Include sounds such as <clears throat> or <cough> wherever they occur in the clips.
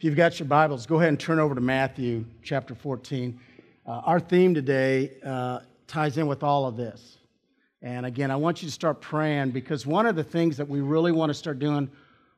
If you've got your Bibles, go ahead and turn over to Matthew chapter 14. Uh, our theme today uh, ties in with all of this. And again, I want you to start praying because one of the things that we really want to start doing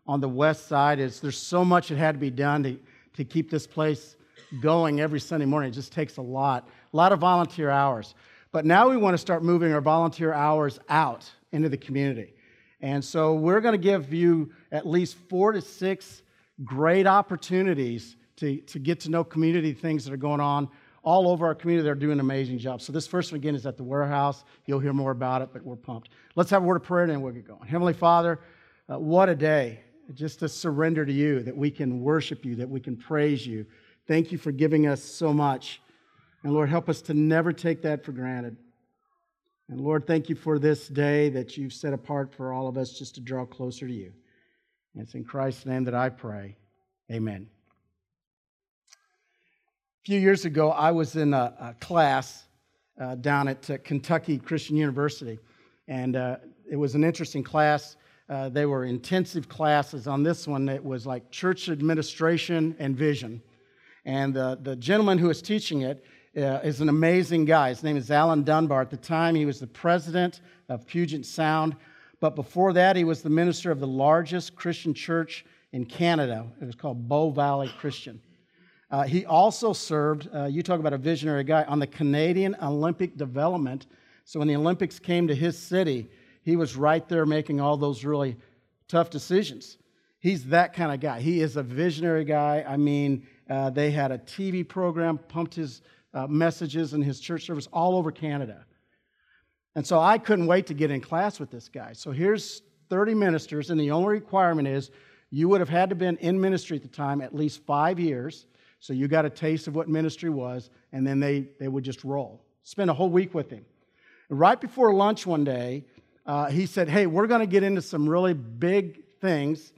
on the west side is there's so much that had to be done to, to keep this place going every Sunday morning. It just takes a lot, a lot of volunteer hours. But now we want to start moving our volunteer hours out into the community. And so we're going to give you at least four to six great opportunities to, to get to know community things that are going on all over our community. They're doing an amazing job. So this first one again is at the warehouse. You'll hear more about it, but we're pumped. Let's have a word of prayer and then we'll get going. Heavenly Father, uh, what a day just to surrender to you, that we can worship you, that we can praise you. Thank you for giving us so much. And Lord, help us to never take that for granted. And Lord, thank you for this day that you've set apart for all of us just to draw closer to you. It's in Christ's name that I pray. Amen. A few years ago, I was in a, a class uh, down at uh, Kentucky Christian University, and uh, it was an interesting class. Uh, they were intensive classes. On this one, it was like church administration and vision. And uh, the gentleman who was teaching it uh, is an amazing guy. His name is Alan Dunbar. At the time, he was the president of Puget Sound. But before that, he was the minister of the largest Christian church in Canada. It was called Bow Valley Christian. Uh, he also served, uh, you talk about a visionary guy, on the Canadian Olympic Development. So when the Olympics came to his city, he was right there making all those really tough decisions. He's that kind of guy. He is a visionary guy. I mean, uh, they had a TV program, pumped his uh, messages in his church service all over Canada. And so I couldn't wait to get in class with this guy. So here's 30 ministers, and the only requirement is you would have had to been in ministry at the time at least five years. So you got a taste of what ministry was, and then they, they would just roll. Spend a whole week with him. And right before lunch one day, uh, he said, Hey, we're going to get into some really big things.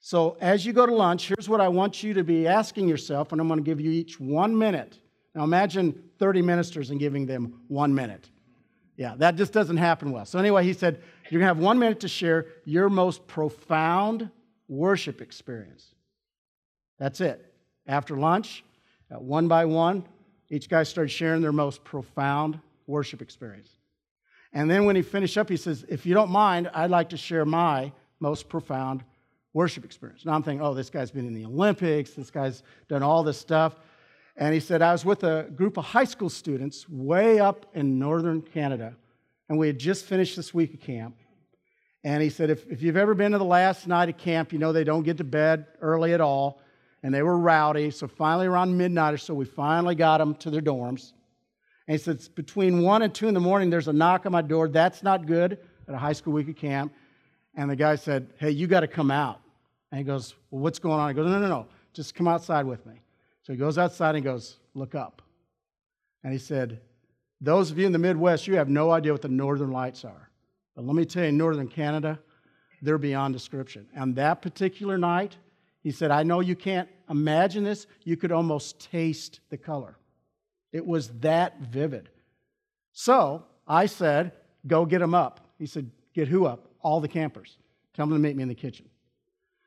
So as you go to lunch, here's what I want you to be asking yourself, and I'm going to give you each one minute. Now imagine 30 ministers and giving them one minute. Yeah, that just doesn't happen well. So, anyway, he said, You're going to have one minute to share your most profound worship experience. That's it. After lunch, one by one, each guy started sharing their most profound worship experience. And then when he finished up, he says, If you don't mind, I'd like to share my most profound worship experience. Now I'm thinking, Oh, this guy's been in the Olympics, this guy's done all this stuff. And he said, I was with a group of high school students way up in northern Canada, and we had just finished this week of camp. And he said, if, if you've ever been to the last night of camp, you know they don't get to bed early at all. And they were rowdy. So finally, around midnight or so, we finally got them to their dorms. And he said, between 1 and 2 in the morning, there's a knock on my door. That's not good at a high school week of camp. And the guy said, Hey, you got to come out. And he goes, Well, what's going on? He goes, No, no, no. Just come outside with me. So he goes outside and goes, Look up. And he said, Those of you in the Midwest, you have no idea what the northern lights are. But let me tell you, northern Canada, they're beyond description. And that particular night, he said, I know you can't imagine this, you could almost taste the color. It was that vivid. So I said, Go get them up. He said, Get who up? All the campers. Tell them to meet me in the kitchen.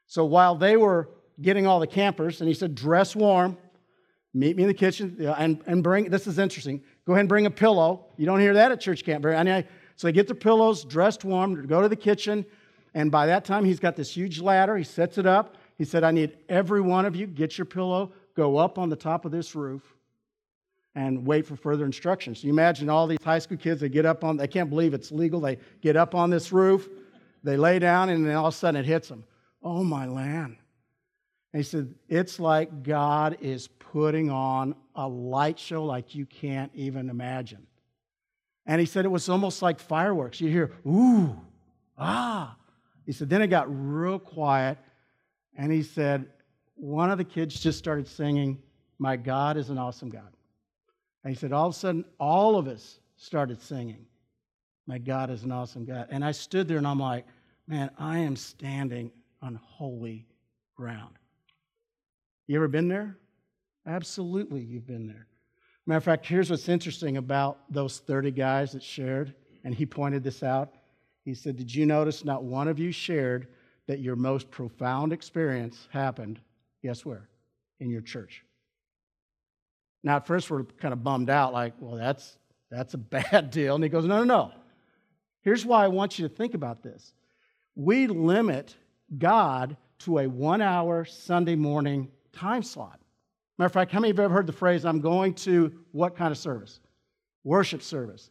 So while they were getting all the campers, and he said, Dress warm, meet me in the kitchen, and, and bring, this is interesting, go ahead and bring a pillow. You don't hear that at church camp very I So they get their pillows, dressed warm, go to the kitchen, and by that time he's got this huge ladder. He sets it up. He said, I need every one of you, get your pillow, go up on the top of this roof and wait for further instructions. You imagine all these high school kids, they get up on, they can't believe it's legal. They get up on this roof, they lay down, and then all of a sudden it hits them. Oh, my land. And he said, It's like God is putting on a light show like you can't even imagine. And he said it was almost like fireworks. You hear, ooh, ah. He said, then it got real quiet. And he said, one of the kids just started singing, My God is an awesome God. And he said, all of a sudden, all of us started singing, My God is an awesome God. And I stood there and I'm like, man, I am standing on holy ground. You ever been there? Absolutely, you've been there. Matter of fact, here's what's interesting about those 30 guys that shared, and he pointed this out. He said, Did you notice not one of you shared that your most profound experience happened, guess where? in your church. Now, at first, we're kind of bummed out, like, well, that's, that's a <laughs> bad deal. And he goes, no, no, no. Here's why I want you to think about this. We limit God to a one hour Sunday morning time slot. Matter of fact, how many of you have ever heard the phrase, I'm going to what kind of service? Worship service.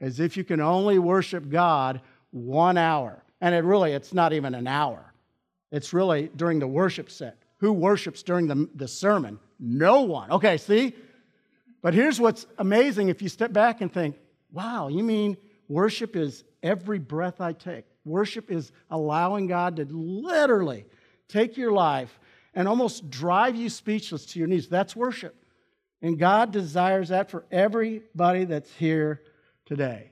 As if you can only worship God one hour. And it really, it's not even an hour. It's really during the worship set. Who worships during the, the sermon? No one. Okay, see? But here's what's amazing if you step back and think, wow, you mean worship is every breath I take? Worship is allowing God to literally take your life and almost drive you speechless to your knees. That's worship. And God desires that for everybody that's here today.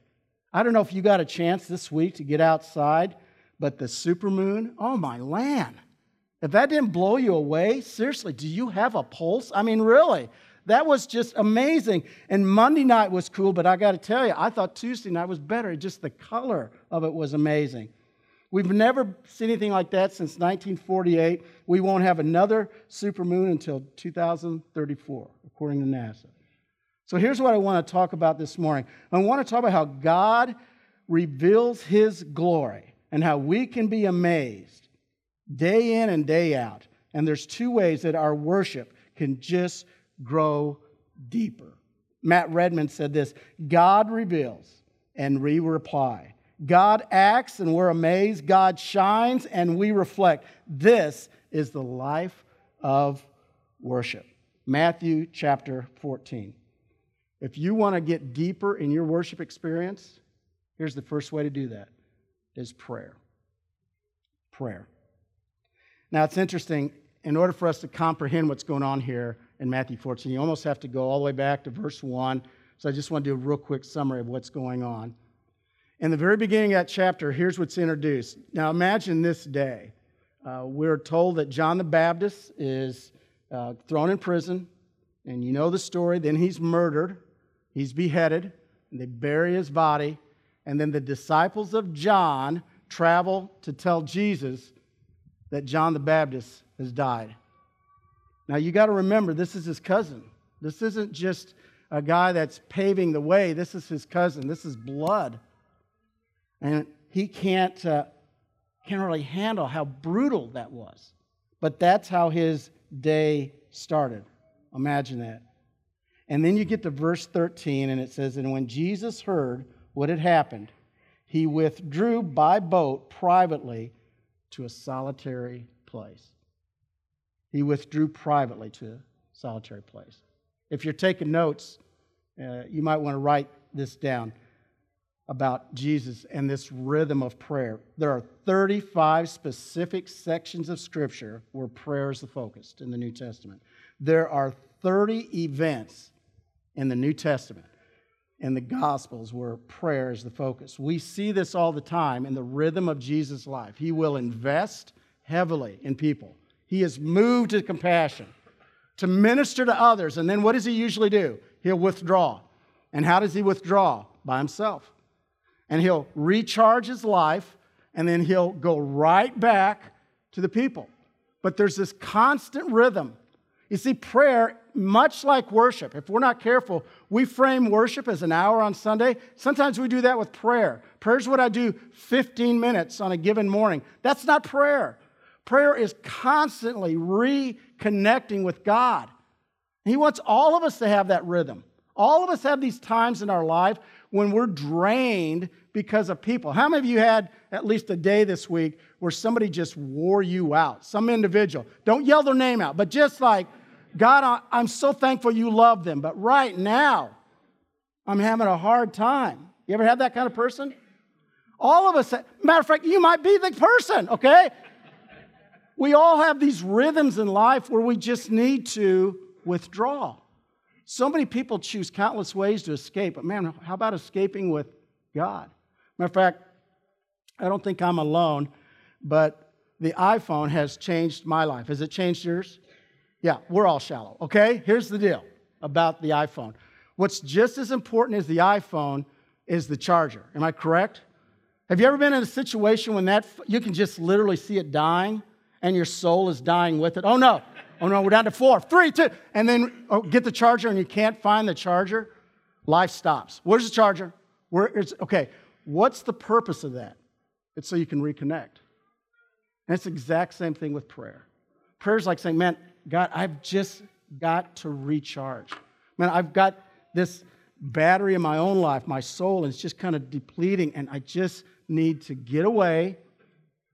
I don't know if you got a chance this week to get outside, but the supermoon, oh my land. If that didn't blow you away, seriously, do you have a pulse? I mean, really, that was just amazing. And Monday night was cool, but I got to tell you, I thought Tuesday night was better. Just the color of it was amazing. We've never seen anything like that since 1948. We won't have another supermoon until 2034, according to NASA. So here's what I want to talk about this morning. I want to talk about how God reveals his glory and how we can be amazed day in and day out. And there's two ways that our worship can just grow deeper. Matt Redman said this God reveals and we reply. God acts and we're amazed. God shines and we reflect. This is the life of worship. Matthew chapter 14. If you want to get deeper in your worship experience, here's the first way to do that is prayer. Prayer. Now it's interesting, in order for us to comprehend what's going on here in Matthew 14, you almost have to go all the way back to verse 1. So I just want to do a real quick summary of what's going on. In the very beginning of that chapter, here's what's introduced. Now imagine this day. Uh, we're told that John the Baptist is uh, thrown in prison, and you know the story. Then he's murdered. He's beheaded, and they bury his body. And then the disciples of John travel to tell Jesus that John the Baptist has died. Now, you got to remember, this is his cousin. This isn't just a guy that's paving the way, this is his cousin. This is blood. And he can't, uh, can't really handle how brutal that was. But that's how his day started. Imagine that. And then you get to verse 13, and it says, And when Jesus heard what had happened, he withdrew by boat privately to a solitary place. He withdrew privately to a solitary place. If you're taking notes, uh, you might want to write this down about Jesus and this rhythm of prayer. There are 35 specific sections of Scripture where prayer is the focus in the New Testament. There are 30 events in the New Testament in the Gospels where prayer is the focus. We see this all the time in the rhythm of Jesus' life. He will invest heavily in people, he is moved to compassion, to minister to others. And then what does he usually do? He'll withdraw. And how does he withdraw? By himself. And he'll recharge his life, and then he'll go right back to the people. But there's this constant rhythm you see, prayer, much like worship, if we're not careful, we frame worship as an hour on Sunday. Sometimes we do that with prayer. Prayer is what I do 15 minutes on a given morning. That's not prayer. Prayer is constantly reconnecting with God. He wants all of us to have that rhythm. All of us have these times in our life when we're drained because of people. How many of you had at least a day this week where somebody just wore you out? Some individual. Don't yell their name out, but just like, God, I'm so thankful you love them, but right now, I'm having a hard time. You ever have that kind of person? All of us, matter of fact, you might be the person, okay? We all have these rhythms in life where we just need to withdraw. So many people choose countless ways to escape, but man, how about escaping with God? Matter of fact, I don't think I'm alone, but the iPhone has changed my life. Has it changed yours? Yeah, we're all shallow, okay? Here's the deal about the iPhone. What's just as important as the iPhone is the charger. Am I correct? Have you ever been in a situation when that you can just literally see it dying and your soul is dying with it? Oh no. Oh no, we're down to four, three, two. And then oh, get the charger and you can't find the charger. Life stops. Where's the charger? Where is, okay, what's the purpose of that? It's so you can reconnect. And it's the exact same thing with prayer. Prayer is like saying, man, God, I've just got to recharge. Man, I've got this battery in my own life, my soul, and it's just kind of depleting, and I just need to get away.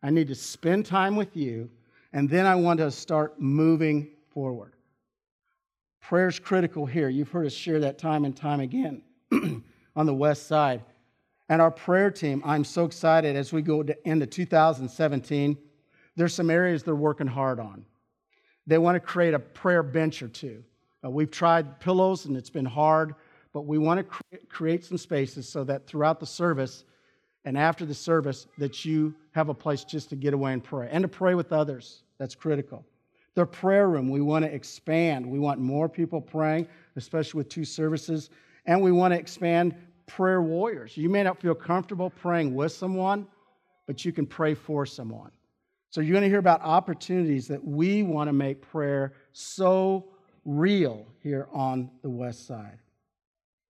I need to spend time with you, and then I want to start moving forward. Prayer is critical here. You've heard us share that time and time again <clears throat> on the west side. And our prayer team, I'm so excited as we go into 2017. There's some areas they're working hard on. They want to create a prayer bench or two. Uh, we've tried pillows and it's been hard, but we want to cre- create some spaces so that throughout the service and after the service that you have a place just to get away and pray and to pray with others. That's critical. The prayer room, we want to expand. We want more people praying, especially with two services. And we want to expand prayer warriors. You may not feel comfortable praying with someone, but you can pray for someone. So you're going to hear about opportunities that we want to make prayer so real here on the west side.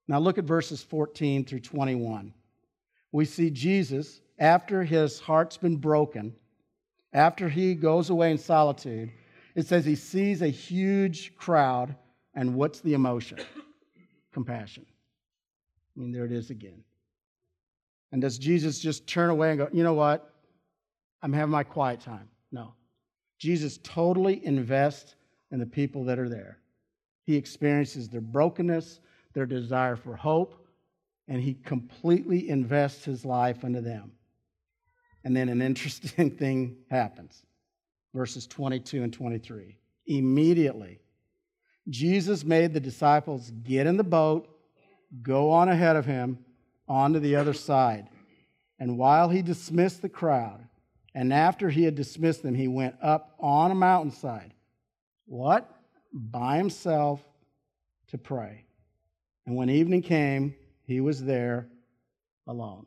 Now look at verses 14 through 21. We see Jesus, after his heart's been broken, after he goes away in solitude, it says he sees a huge crowd, and what's the emotion? Compassion. I mean, there it is again. And does Jesus just turn away and go, you know what? I'm having my quiet time. No. Jesus totally invests in the people that are there. He experiences their brokenness, their desire for hope, and he completely invests his life into them. And then an interesting <laughs> thing happens. Verses 22 and 23. Immediately, Jesus made the disciples get in the boat, go on ahead of him onto the other side. And while he dismissed the crowd, and after he had dismissed them, he went up on a mountainside. What? By himself to pray. And when evening came, he was there alone.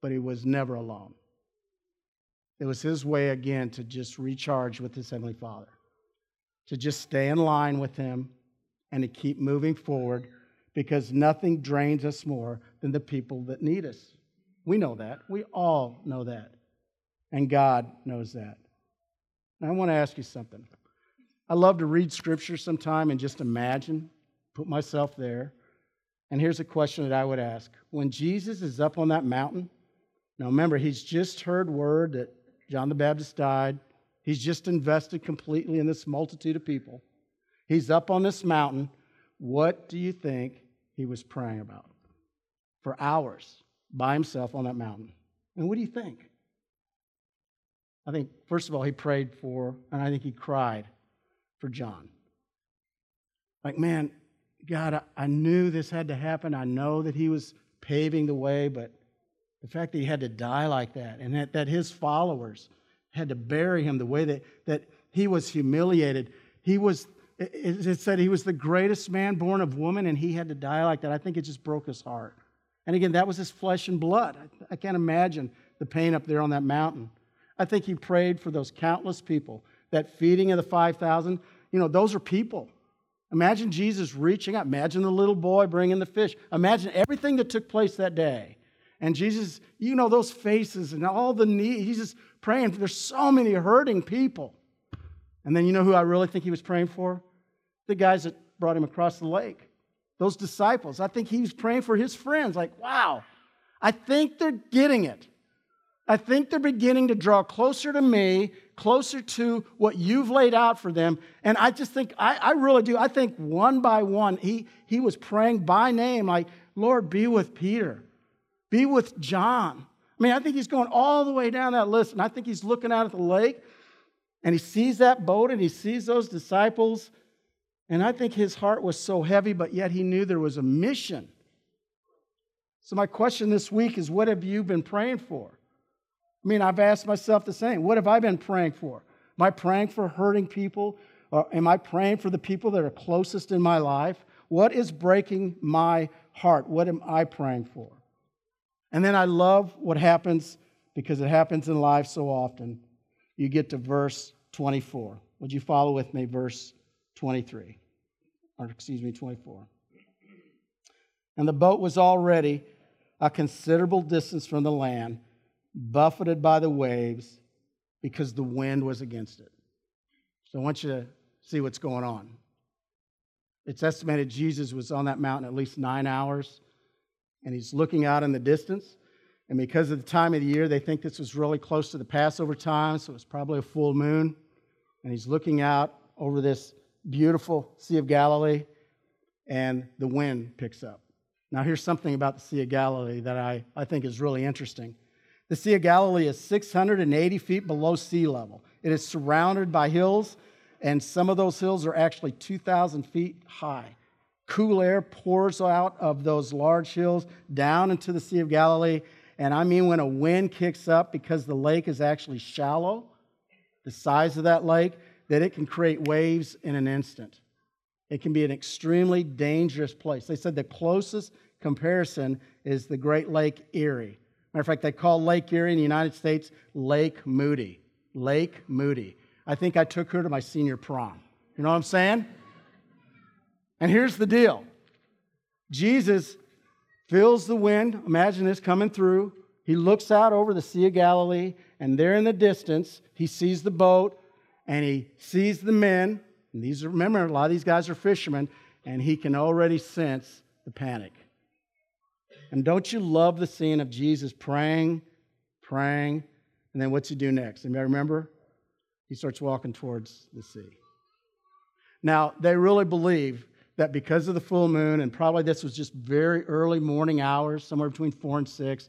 But he was never alone. It was his way again to just recharge with his Heavenly Father, to just stay in line with him and to keep moving forward because nothing drains us more than the people that need us. We know that. We all know that. And God knows that. Now, I want to ask you something. I love to read scripture sometime and just imagine, put myself there. And here's a question that I would ask When Jesus is up on that mountain, now remember, he's just heard word that John the Baptist died, he's just invested completely in this multitude of people. He's up on this mountain. What do you think he was praying about? For hours by himself on that mountain. And what do you think? I think, first of all, he prayed for, and I think he cried for John. Like, man, God, I, knew this had to happen. I know that he was paving the way, but the fact that he had to die like that and that, that his followers had to bury him the way that, that he was humiliated. He was, it, it said he was the greatest man born of woman and he had to die like that. I think it just broke his heart. And again, that was his flesh and blood. I, I can't imagine the pain up there on that mountain. I think he prayed for those countless people. That feeding of the 5,000, you know, those are people. Imagine Jesus reaching out. Imagine the little boy bringing the fish. Imagine everything that took place that day. And Jesus, you know, those faces and all the need. He's just praying. There's so many hurting people. And then you know who I really think he was praying for? The guys that brought him across the lake. Those disciples. I think he was praying for his friends. Like, wow, I think they're getting it. I think they're beginning to draw closer to me, closer to what you've laid out for them. And I just think, I, I really do. I think one by one, he, he was praying by name, like, Lord, be with Peter, be with John. I mean, I think he's going all the way down that list, and I think he's looking out at the lake, and he sees that boat, and he sees those disciples, and I think his heart was so heavy, but yet he knew there was a mission. So, my question this week is what have you been praying for? I mean, I've asked myself the same. What have I been praying for? Am I praying for hurting people? Or am I praying for the people that are closest in my life? What is breaking my heart? What am I praying for? And then I love what happens because it happens in life so often. You get to verse 24. Would you follow with me, verse 23? Or, excuse me, 24. And the boat was already a considerable distance from the land, buffeted by the waves, because the wind was against it. So I want you to see what's going on. It's estimated Jesus was on that mountain at least nine hours, and he's looking out in the distance. And because of the time of the year, they think this was really close to the Passover time, so it's probably a full moon. And he's looking out over this beautiful Sea of Galilee, and the wind picks up. Now, here's something about the Sea of Galilee that I, I think is really interesting. The Sea of Galilee is 680 feet below sea level. It is surrounded by hills, and some of those hills are actually 2,000 feet high. Cool air pours out of those large hills down into the Sea of Galilee. And I mean, when a wind kicks up, because the lake is actually shallow, the size of that lake, that it can create waves in an instant. It can be an extremely dangerous place. They said the closest comparison is the Great Lake Erie. Matter of fact, they call Lake Erie in the United States Lake Moody. Lake Moody. I think I took her to my senior prom. You know what I'm saying? And here's the deal Jesus feels the wind. Imagine this coming through. He looks out over the Sea of Galilee, and there in the distance, he sees the boat and he sees the men. And these are, remember, a lot of these guys are fishermen, and he can already sense the panic. And don't you love the scene of Jesus praying, praying, and then what's he do next? Anybody remember? He starts walking towards the sea. Now, they really believe that because of the full moon, and probably this was just very early morning hours, somewhere between four and six,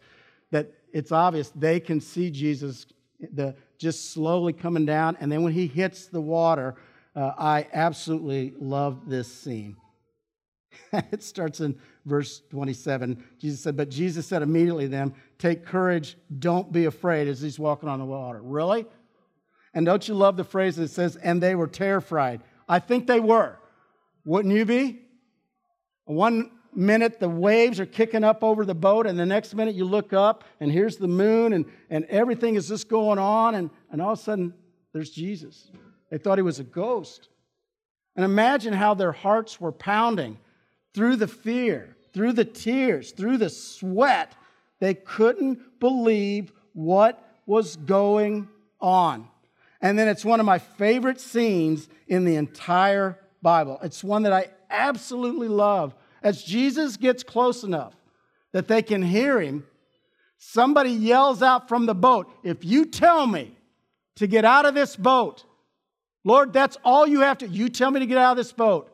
that it's obvious they can see Jesus the, just slowly coming down. And then when he hits the water, uh, I absolutely love this scene. <laughs> it starts in verse 27. Jesus said, But Jesus said immediately to them, Take courage, don't be afraid, as he's walking on the water. Really? And don't you love the phrase that says, And they were terrified? I think they were. Wouldn't you be? One minute the waves are kicking up over the boat, and the next minute you look up and here's the moon, and, and everything is just going on, and, and all of a sudden there's Jesus. They thought he was a ghost. And imagine how their hearts were pounding through the fear, through the tears, through the sweat. They couldn't believe what was going on. And then it's one of my favorite scenes in the entire Bible. It's one that I absolutely love. As Jesus gets close enough that they can hear him, somebody yells out from the boat, If you tell me to get out of this boat, Lord, that's all you have to. You tell me to get out of this boat,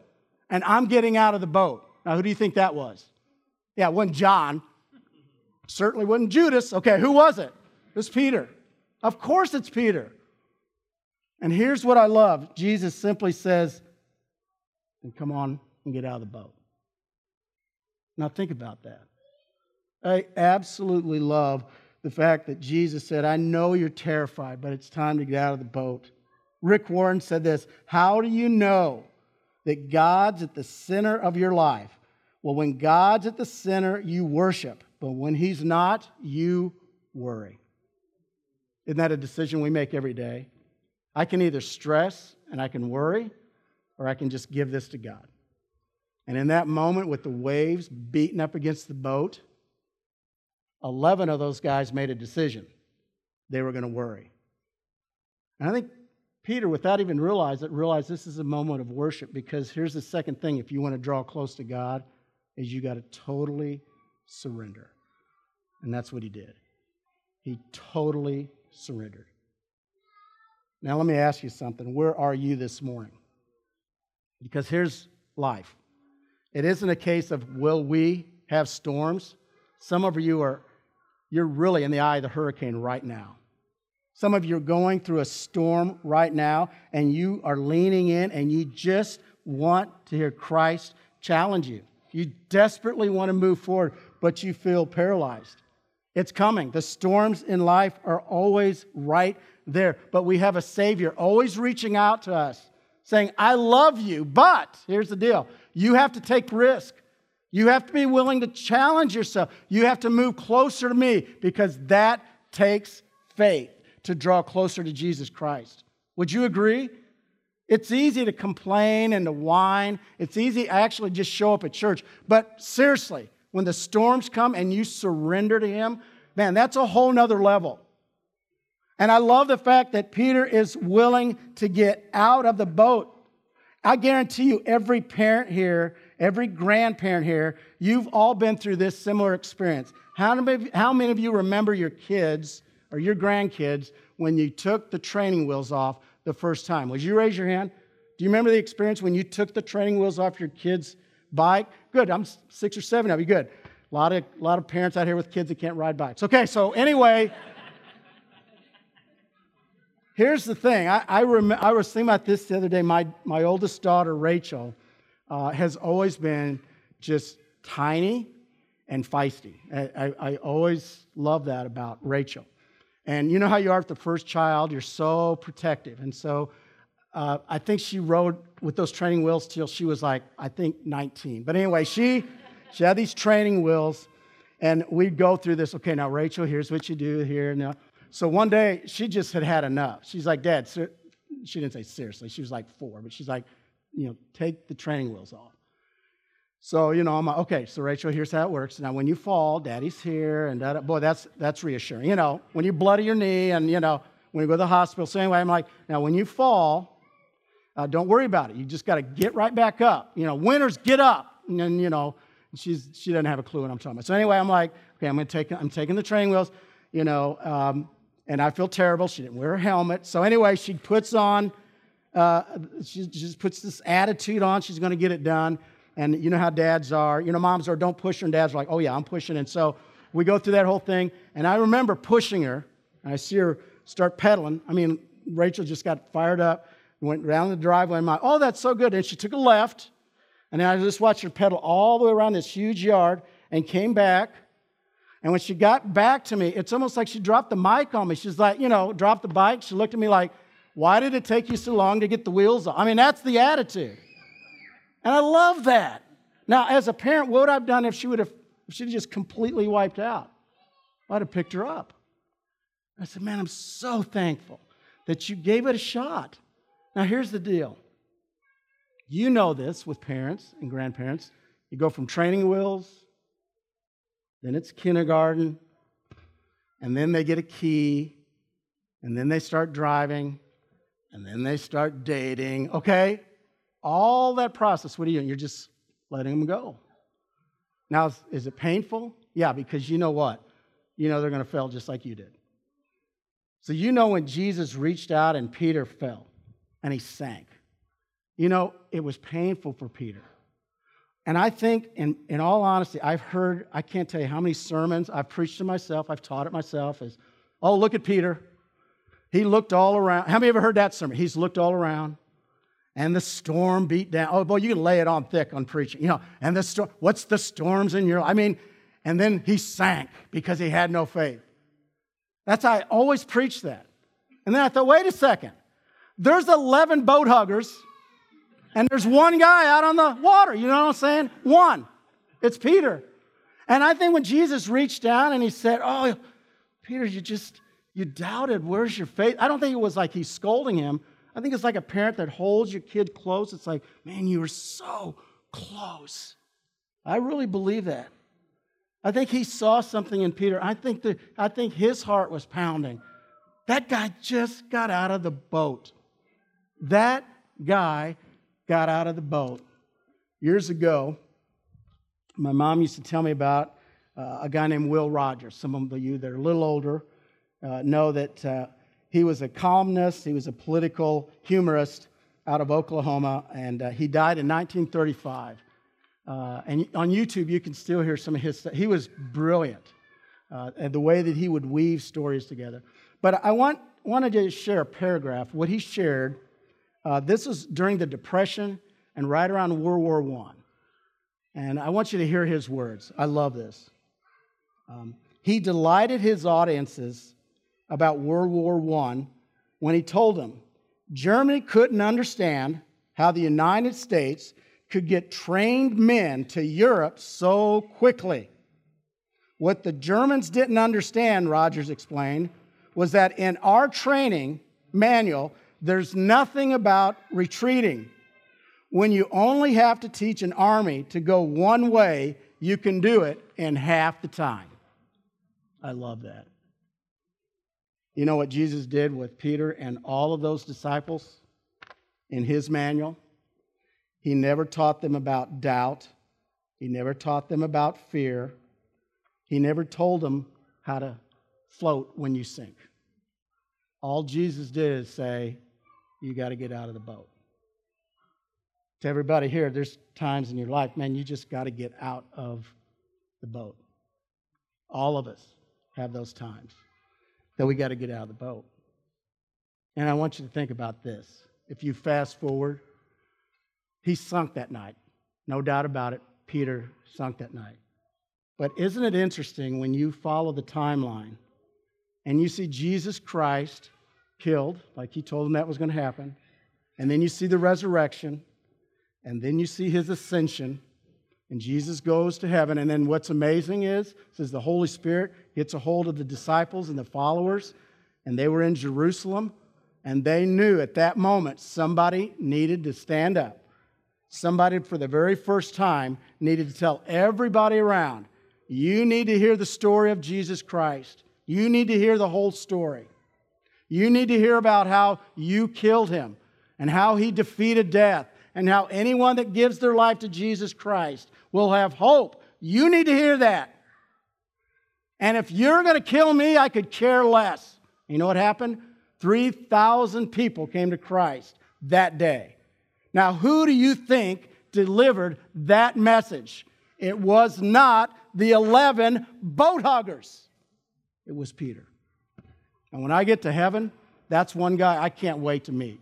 and I'm getting out of the boat. Now, who do you think that was? Yeah, it wasn't John. Certainly wasn't Judas. Okay, who was it? It was Peter. Of course it's Peter. And here's what I love Jesus simply says, and come on and get out of the boat. Now, think about that. I absolutely love the fact that Jesus said, I know you're terrified, but it's time to get out of the boat. Rick Warren said this How do you know that God's at the center of your life? Well, when God's at the center, you worship, but when He's not, you worry. Isn't that a decision we make every day? I can either stress and I can worry, or I can just give this to God. And in that moment, with the waves beating up against the boat, 11 of those guys made a decision. They were going to worry. And I think Peter, without even realize it, realized this is a moment of worship because here's the second thing if you want to draw close to God, is you got to totally surrender. And that's what he did. He totally surrendered. Now, let me ask you something. Where are you this morning? Because here's life it isn't a case of will we have storms. Some of you are, you're really in the eye of the hurricane right now. Some of you are going through a storm right now, and you are leaning in and you just want to hear Christ challenge you. You desperately want to move forward, but you feel paralyzed. It's coming. The storms in life are always right there, but we have a Savior always reaching out to us, saying, I love you, but here's the deal you have to take risk. You have to be willing to challenge yourself. You have to move closer to me because that takes faith to draw closer to Jesus Christ. Would you agree? It's easy to complain and to whine. It's easy actually just show up at church. But seriously, when the storms come and you surrender to Him, man, that's a whole nother level. And I love the fact that Peter is willing to get out of the boat. I guarantee you, every parent here, every grandparent here, you've all been through this similar experience. How many, how many of you remember your kids or your grandkids when you took the training wheels off the first time? Would you raise your hand? Do you remember the experience when you took the training wheels off your kid's bike? Good, I'm six or seven of you. Good. A lot of, a lot of parents out here with kids that can't ride bikes. Okay, so anyway. Here's the thing. I, I, rem- I, was thinking about this the other day. My, my oldest daughter, Rachel, uh, has always been just tiny and feisty. I, I, I always love that about Rachel. And you know how you are with the first child, you're so protective. And so uh, I think she rode with those training wheels till she was like, I think 19. But anyway, she, she had these training wheels, and we'd go through this. Okay, now, Rachel, here's what you do here. Now, so one day, she just had had enough. She's like, Dad, she didn't say seriously. She was like four, but she's like, you know, take the training wheels off. So, you know, I'm like, okay, so Rachel, here's how it works. Now, when you fall, daddy's here, and that, boy, that's, that's reassuring. You know, when you bloody your knee and, you know, when you go to the hospital. So, anyway, I'm like, now, when you fall, uh, don't worry about it. You just got to get right back up. You know, winners, get up. And then, you know, she's, she doesn't have a clue what I'm talking about. So, anyway, I'm like, okay, I'm to take, I'm taking the training wheels, you know, um, and I feel terrible. She didn't wear a helmet. So anyway, she puts on, uh, she just puts this attitude on. She's going to get it done. And you know how dads are. You know, moms are, don't push her, and dads are like, oh, yeah, I'm pushing. And so we go through that whole thing. And I remember pushing her. And I see her start pedaling. I mean, Rachel just got fired up, went around the driveway. I'm like, oh, that's so good. And she took a left. And I just watched her pedal all the way around this huge yard and came back and when she got back to me, it's almost like she dropped the mic on me. She's like, you know, dropped the bike. She looked at me like, why did it take you so long to get the wheels off? I mean, that's the attitude. And I love that. Now, as a parent, what would I have done if she would have she'd just completely wiped out? I'd have picked her up. I said, man, I'm so thankful that you gave it a shot. Now, here's the deal. You know this with parents and grandparents. You go from training wheels then it's kindergarten, and then they get a key, and then they start driving, and then they start dating. Okay? All that process, what are you doing? You're just letting them go. Now, is it painful? Yeah, because you know what? You know they're going to fail just like you did. So, you know when Jesus reached out and Peter fell and he sank. You know, it was painful for Peter. And I think, in, in all honesty, I've heard, I can't tell you how many sermons I've preached to myself, I've taught it myself, is, oh, look at Peter. He looked all around. How many ever heard that sermon? He's looked all around. And the storm beat down. Oh, boy, you can lay it on thick on preaching. You know, and the storm, what's the storms in your I mean, and then he sank because he had no faith. That's how I always preach that. And then I thought, wait a second. There's 11 boat huggers and there's one guy out on the water. You know what I'm saying? One. It's Peter. And I think when Jesus reached down and he said, Oh, Peter, you just, you doubted. Where's your faith? I don't think it was like he's scolding him. I think it's like a parent that holds your kid close. It's like, man, you were so close. I really believe that. I think he saw something in Peter. I think, that, I think his heart was pounding. That guy just got out of the boat. That guy got out of the boat. Years ago, my mom used to tell me about uh, a guy named Will Rogers. Some of you that are a little older uh, know that uh, he was a columnist, he was a political humorist out of Oklahoma, and uh, he died in 1935. Uh, and on YouTube, you can still hear some of his stuff. He was brilliant, uh, and the way that he would weave stories together. But I want, wanted to share a paragraph, what he shared uh, this was during the Depression and right around World War I. And I want you to hear his words. I love this. Um, he delighted his audiences about World War I when he told them Germany couldn't understand how the United States could get trained men to Europe so quickly. What the Germans didn't understand, Rogers explained, was that in our training manual, There's nothing about retreating. When you only have to teach an army to go one way, you can do it in half the time. I love that. You know what Jesus did with Peter and all of those disciples in his manual? He never taught them about doubt. He never taught them about fear. He never told them how to float when you sink. All Jesus did is say, You got to get out of the boat. To everybody here, there's times in your life, man, you just got to get out of the boat. All of us have those times that we got to get out of the boat. And I want you to think about this. If you fast forward, he sunk that night. No doubt about it. Peter sunk that night. But isn't it interesting when you follow the timeline and you see Jesus Christ killed, like he told them that was going to happen, and then you see the resurrection, and then you see his ascension, and Jesus goes to heaven. And then what's amazing is, says the Holy Spirit gets a hold of the disciples and the followers, and they were in Jerusalem, and they knew at that moment somebody needed to stand up. Somebody, for the very first time, needed to tell everybody around, you need to hear the story of Jesus Christ. You need to hear the whole story. You need to hear about how you killed him and how he defeated death and how anyone that gives their life to Jesus Christ will have hope. You need to hear that. And if you're going to kill me, I could care less. You know what happened? 3,000 people came to Christ that day. Now, who do you think delivered that message? It was not the 11 boat huggers, it was Peter. And when I get to heaven, that's one guy I can't wait to meet.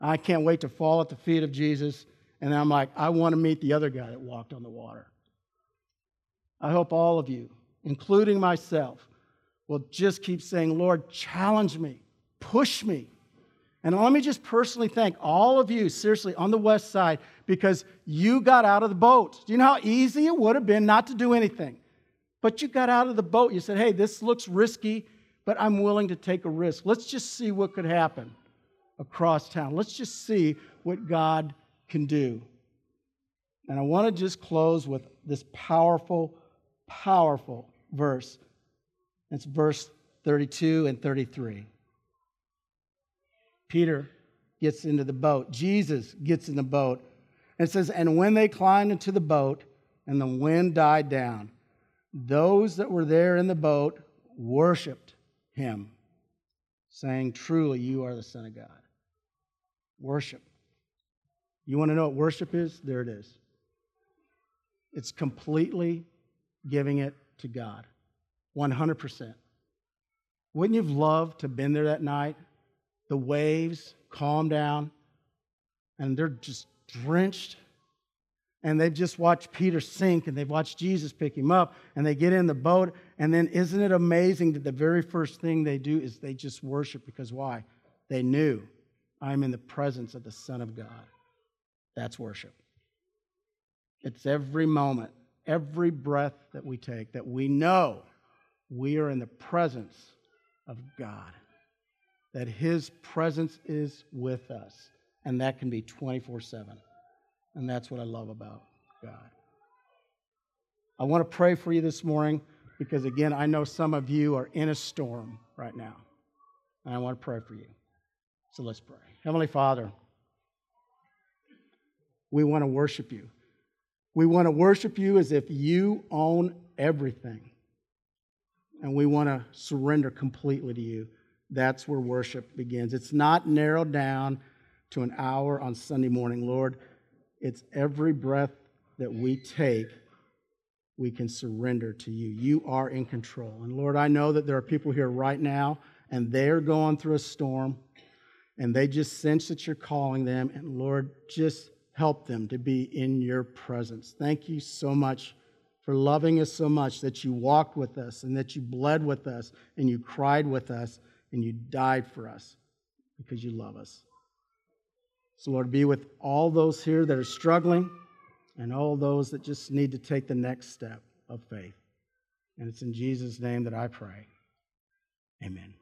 I can't wait to fall at the feet of Jesus. And I'm like, I want to meet the other guy that walked on the water. I hope all of you, including myself, will just keep saying, Lord, challenge me, push me. And let me just personally thank all of you, seriously, on the west side, because you got out of the boat. Do you know how easy it would have been not to do anything? But you got out of the boat. You said, hey, this looks risky, but I'm willing to take a risk. Let's just see what could happen across town. Let's just see what God can do. And I want to just close with this powerful, powerful verse. It's verse 32 and 33. Peter gets into the boat. Jesus gets in the boat. And it says, And when they climbed into the boat and the wind died down, those that were there in the boat worshiped him, saying, Truly, you are the Son of God. Worship. You want to know what worship is? There it is. It's completely giving it to God. 100%. Wouldn't you have loved to have been there that night? The waves calm down, and they're just drenched. And they've just watched Peter sink, and they've watched Jesus pick him up, and they get in the boat. And then, isn't it amazing that the very first thing they do is they just worship? Because why? They knew I'm in the presence of the Son of God. That's worship. It's every moment, every breath that we take that we know we are in the presence of God, that His presence is with us, and that can be 24 7. And that's what I love about God. I want to pray for you this morning because, again, I know some of you are in a storm right now. And I want to pray for you. So let's pray. Heavenly Father, we want to worship you. We want to worship you as if you own everything. And we want to surrender completely to you. That's where worship begins. It's not narrowed down to an hour on Sunday morning, Lord. It's every breath that we take, we can surrender to you. You are in control. And Lord, I know that there are people here right now, and they're going through a storm, and they just sense that you're calling them. And Lord, just help them to be in your presence. Thank you so much for loving us so much that you walked with us and that you bled with us and you cried with us and you died for us because you love us. So, Lord, be with all those here that are struggling and all those that just need to take the next step of faith. And it's in Jesus' name that I pray. Amen.